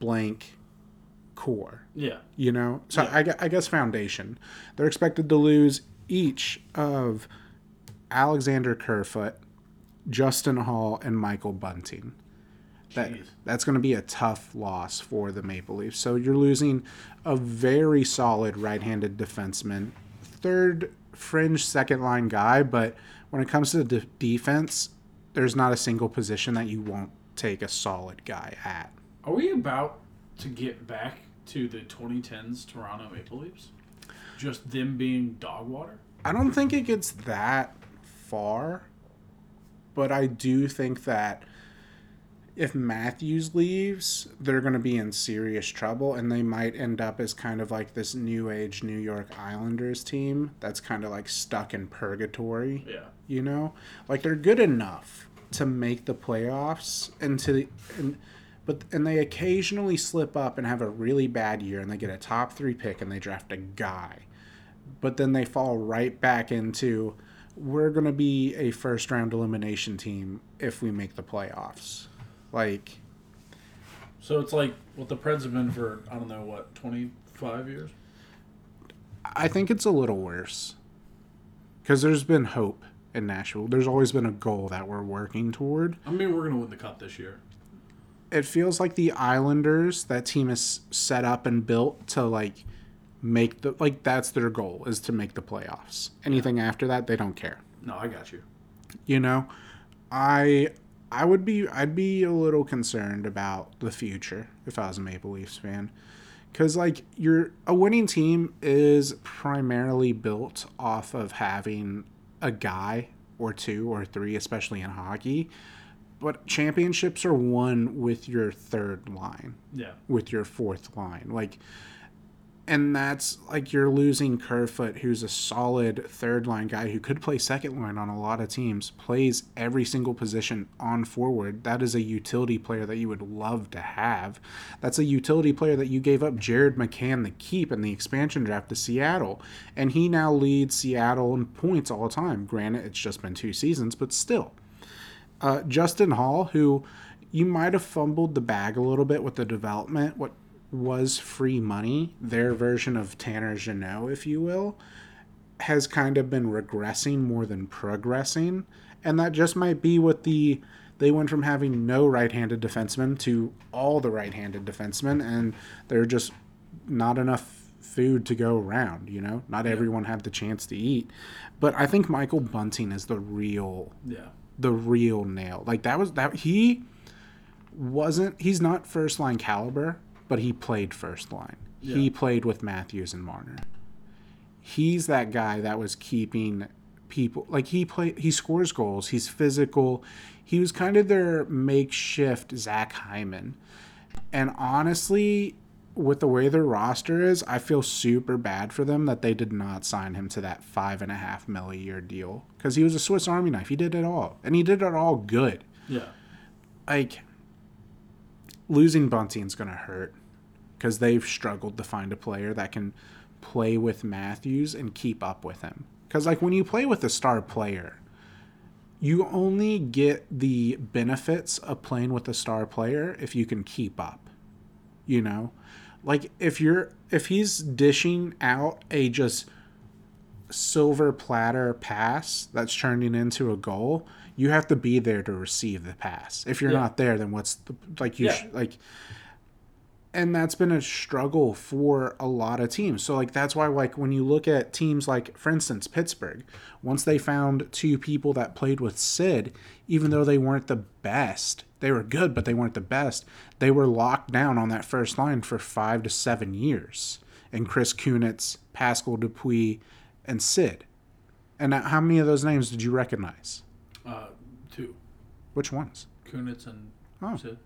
blank, core Yeah. you know? So I, I guess foundation. They're expected to lose each of alexander kerfoot justin holl and michael bunting. That, that's going to be a tough loss for the maple leafs. So you're losing a very solid right-handed defenseman third fringe second line guy but when it comes to the de- defense there's not a single position that you won't take a solid guy at. Are we about to get back to the 2010s Toronto Maple Leafs? Just them being dog water? I don't think it gets that far, but I do think that if Matthews leaves, they're going to be in serious trouble and they might end up as kind of like this new age New York Islanders team that's kind of like stuck in purgatory, Yeah. you know? Like they're good enough to make the playoffs and to the and but and they occasionally slip up and have a really bad year and they get a top 3 pick and they draft a guy but then they fall right back into we're going to be a first round elimination team if we make the playoffs. Like, So it's like what the Preds have been for, I don't know, what, 25 years? I think it's a little worse because there's been hope in Nashville. There's always been a goal that we're working toward. I mean, we're going to win the cup this year. It feels like the Islanders, that team is set up and built to like make the like that's their goal is to make the playoffs. Anything after that, they don't care. No, I got you. you know i i would be i'd be a little concerned about the future if i was a maple leafs fan because like you're a winning team is primarily built off of having a guy or two or three especially in hockey but championships are won with your third line Yeah. with your fourth line. Like, and that's like you're losing Kerfoot, who's a solid third line guy who could play second line on a lot of teams, plays every single position on forward. That is a utility player that you would love to have. That's a utility player that you gave up Jared McCann the keep in the expansion draft to Seattle, and he now leads Seattle in points all the time. Granted, it's just been two seasons, but still uh, Justin Holl, who you might have fumbled the bag a little bit with the development. What was free money, their version of Tanner Jeannot, if you will, has kind of been regressing more than progressing. And that just might be what the they went from having no right-handed defensemen to all the right-handed defensemen and they're just not enough food to go around, you know? Not everyone had the chance to eat. But I think Michael Bunting is the real Yeah. The real nail. Like that was that he wasn't he's not first line caliber, but he played first line. He played with Matthews and Marner. He's that guy that was keeping people like he played he scores goals, he's physical. He was kind of their makeshift Zach Hyman. And honestly, with the way their roster is, I feel super bad for them that they did not sign him to that five and a half mil a year deal because he was a Swiss Army knife. He did it all, and he did it all good. Yeah. Like losing Bunting's gonna hurt because they've struggled to find a player that can play with Matthews and keep up with him. Because like when you play with a star player, you only get the benefits of playing with a star player if you can keep up. You know, like if you're if he's dishing out a just silver platter pass that's turning into a goal, you have to be there to receive the pass. If you're Yeah. not there, then what's the like you Yeah. sh- like and that's been a struggle for a lot of teams. So like that's why like when you look at teams like for instance Pittsburgh, once they found two people that played with Sid, even though they weren't the best, they were good but they weren't the best. They were locked down on that first line for 5 to 7 years. And Chris Kunitz, Pascal Dupuis, and Sid. And how many of those names did you recognize? Uh, two. Which ones? Kunitz and Oh. Sid.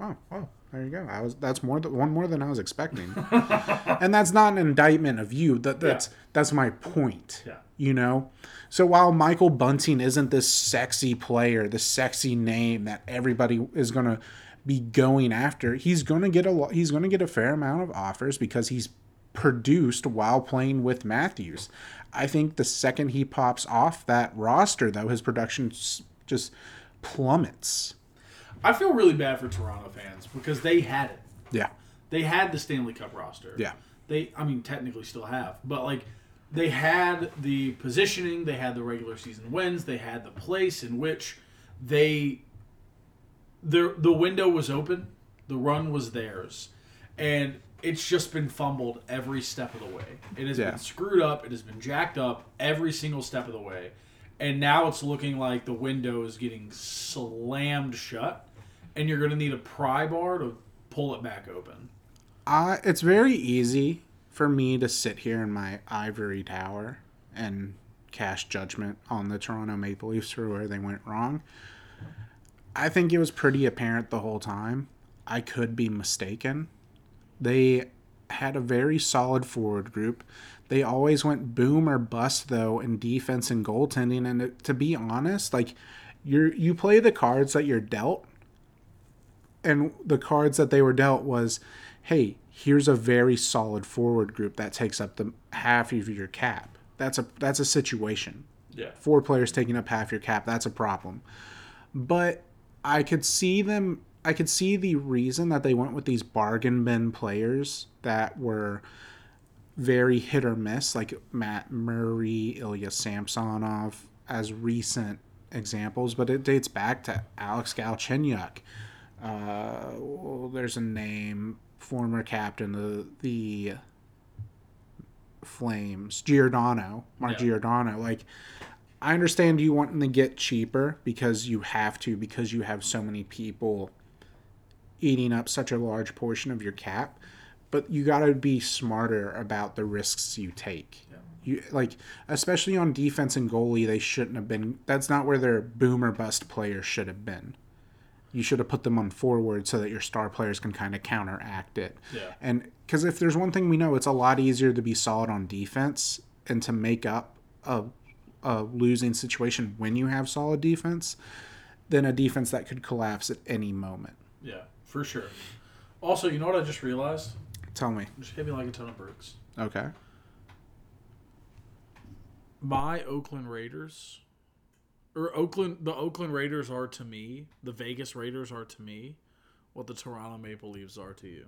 Oh, oh, there you go. I was that's more th- one more than I was expecting, and that's not an indictment of you. That that's that's my point. Yeah. You know, so while Michael Bunting isn't this sexy player, the sexy name that everybody is gonna be going after, he's gonna get a lot. He's gonna get a fair amount of offers because he's produced while playing with Matthews. I think the second he pops off that roster, though, his production just plummets. I feel really bad for Toronto fans because they had it. Yeah. They had the Stanley Cup roster. Yeah. They, I mean, technically still have, but like they had the positioning, they had the regular season wins, they had the place in which they, the the window was open, the run was theirs, and it's just been fumbled every step of the way. It has Yeah. been screwed up. It has been jacked up every single step of the way, and now it's looking like the window is getting slammed shut, and you're going to need a pry bar to pull it back open. Uh, it's very easy for me to sit here in my ivory tower and cast judgment on the Toronto Maple Leafs for where they went wrong. I think it was pretty apparent the whole time. I could be mistaken. They had a very solid forward group. They always went boom or bust though in defense and goaltending. And to be honest, like you're you play the cards that you're dealt, and the cards that they were dealt was, hey, here's a very solid forward group that takes up the half of your cap. That's a that's a situation. Yeah. Four players taking up half your cap, that's a problem. But I could see them I could see the reason that they went with these bargain bin players that were very hit or miss, like Matt Murray, Ilya Samsonov, as recent examples, but it dates back to Alex Galchenyuk. Uh, well, there's a name, former captain of the Flames, Giordano, Mark Yeah. Giordano. Like, I understand you wanting to get cheaper because you have to, because you have so many people eating up such a large portion of your cap, but you got to be smarter about the risks you take. Yeah. You like, especially on defense and goalie, they shouldn't have been. That's not where their boom or bust players should have been. You should have put them on forward so that your star players can kind of counteract it. Yeah. And because if there's one thing we know, it's a lot easier to be solid on defense and to make up a, a losing situation when you have solid defense than a defense that could collapse at any moment. Yeah, for sure. Also, you know what I just realized? Tell me. Just hit me like a ton of bricks. Okay. My Oakland Raiders, or Oakland, the Oakland Raiders are to me, the Vegas Raiders are to me, what the Toronto Maple Leafs are to you.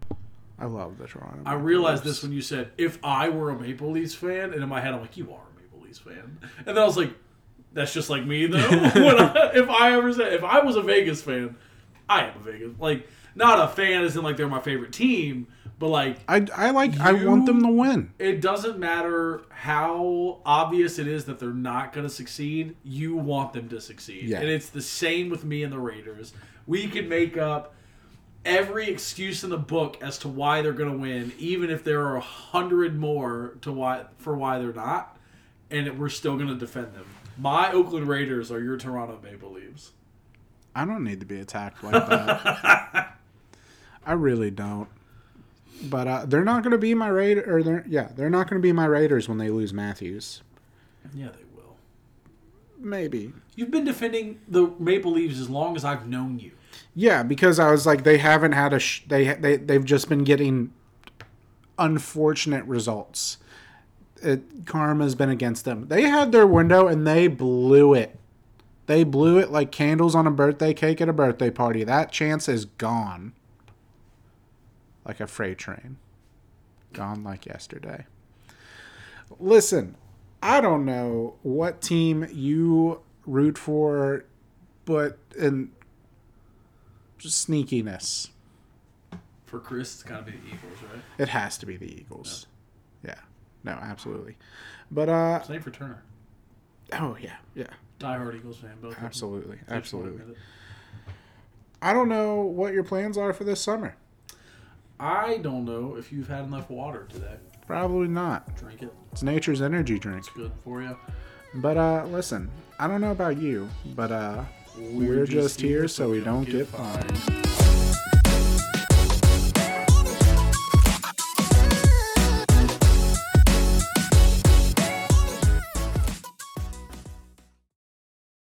I love the Toronto. I realized Leafs. this when you said, if I were a Maple Leafs fan, and in my head I'm like, you are a Maple Leafs fan. And then I was like, that's just like me though. I, if I ever said, if I was a Vegas fan, I am a Vegas. Like, not a fan as in like they're my favorite team, but like, I, I like. I want them to win. it doesn't matter how obvious it is that they're not going to succeed. You want them to succeed, Yeah. and it's the same with me and the Raiders. We can make up every excuse in the book as to why they're going to win, even if there are a hundred more to why for why they're not, and it, we're still going to defend them. My Oakland Raiders are your Toronto Maple Leafs. I don't need to be attacked like that. I really don't. But uh, they're not going to be my Raider. Or they're yeah, they're not going to be my Raiders when they lose Matthews. Yeah, they will. Maybe. You've been defending the Maple Leafs as long as I've known you. Yeah, because I was like, they haven't had a. Sh- they they they've just been getting unfortunate results. It, karma's been against them. They had their window and they blew it. They blew it like candles on a birthday cake at a birthday party. That chance is gone. Like a freight train. Gone like yesterday. Listen, I don't know what team you root for, but in sneakiness, For Chris, it's got to be the Eagles, right? it has to be the Eagles. Yeah. No, absolutely. But uh Same for Turner. oh yeah, yeah. Diehard Eagles fan, both. Absolutely. Absolutely. wanna admit it. I don't know what your plans are for this summer. I don't know if you've had enough water today. Probably not. Drink it. It's nature's energy drink. It's good for you. But uh listen, I don't know about you, but uh we're, just here so we don't get fined.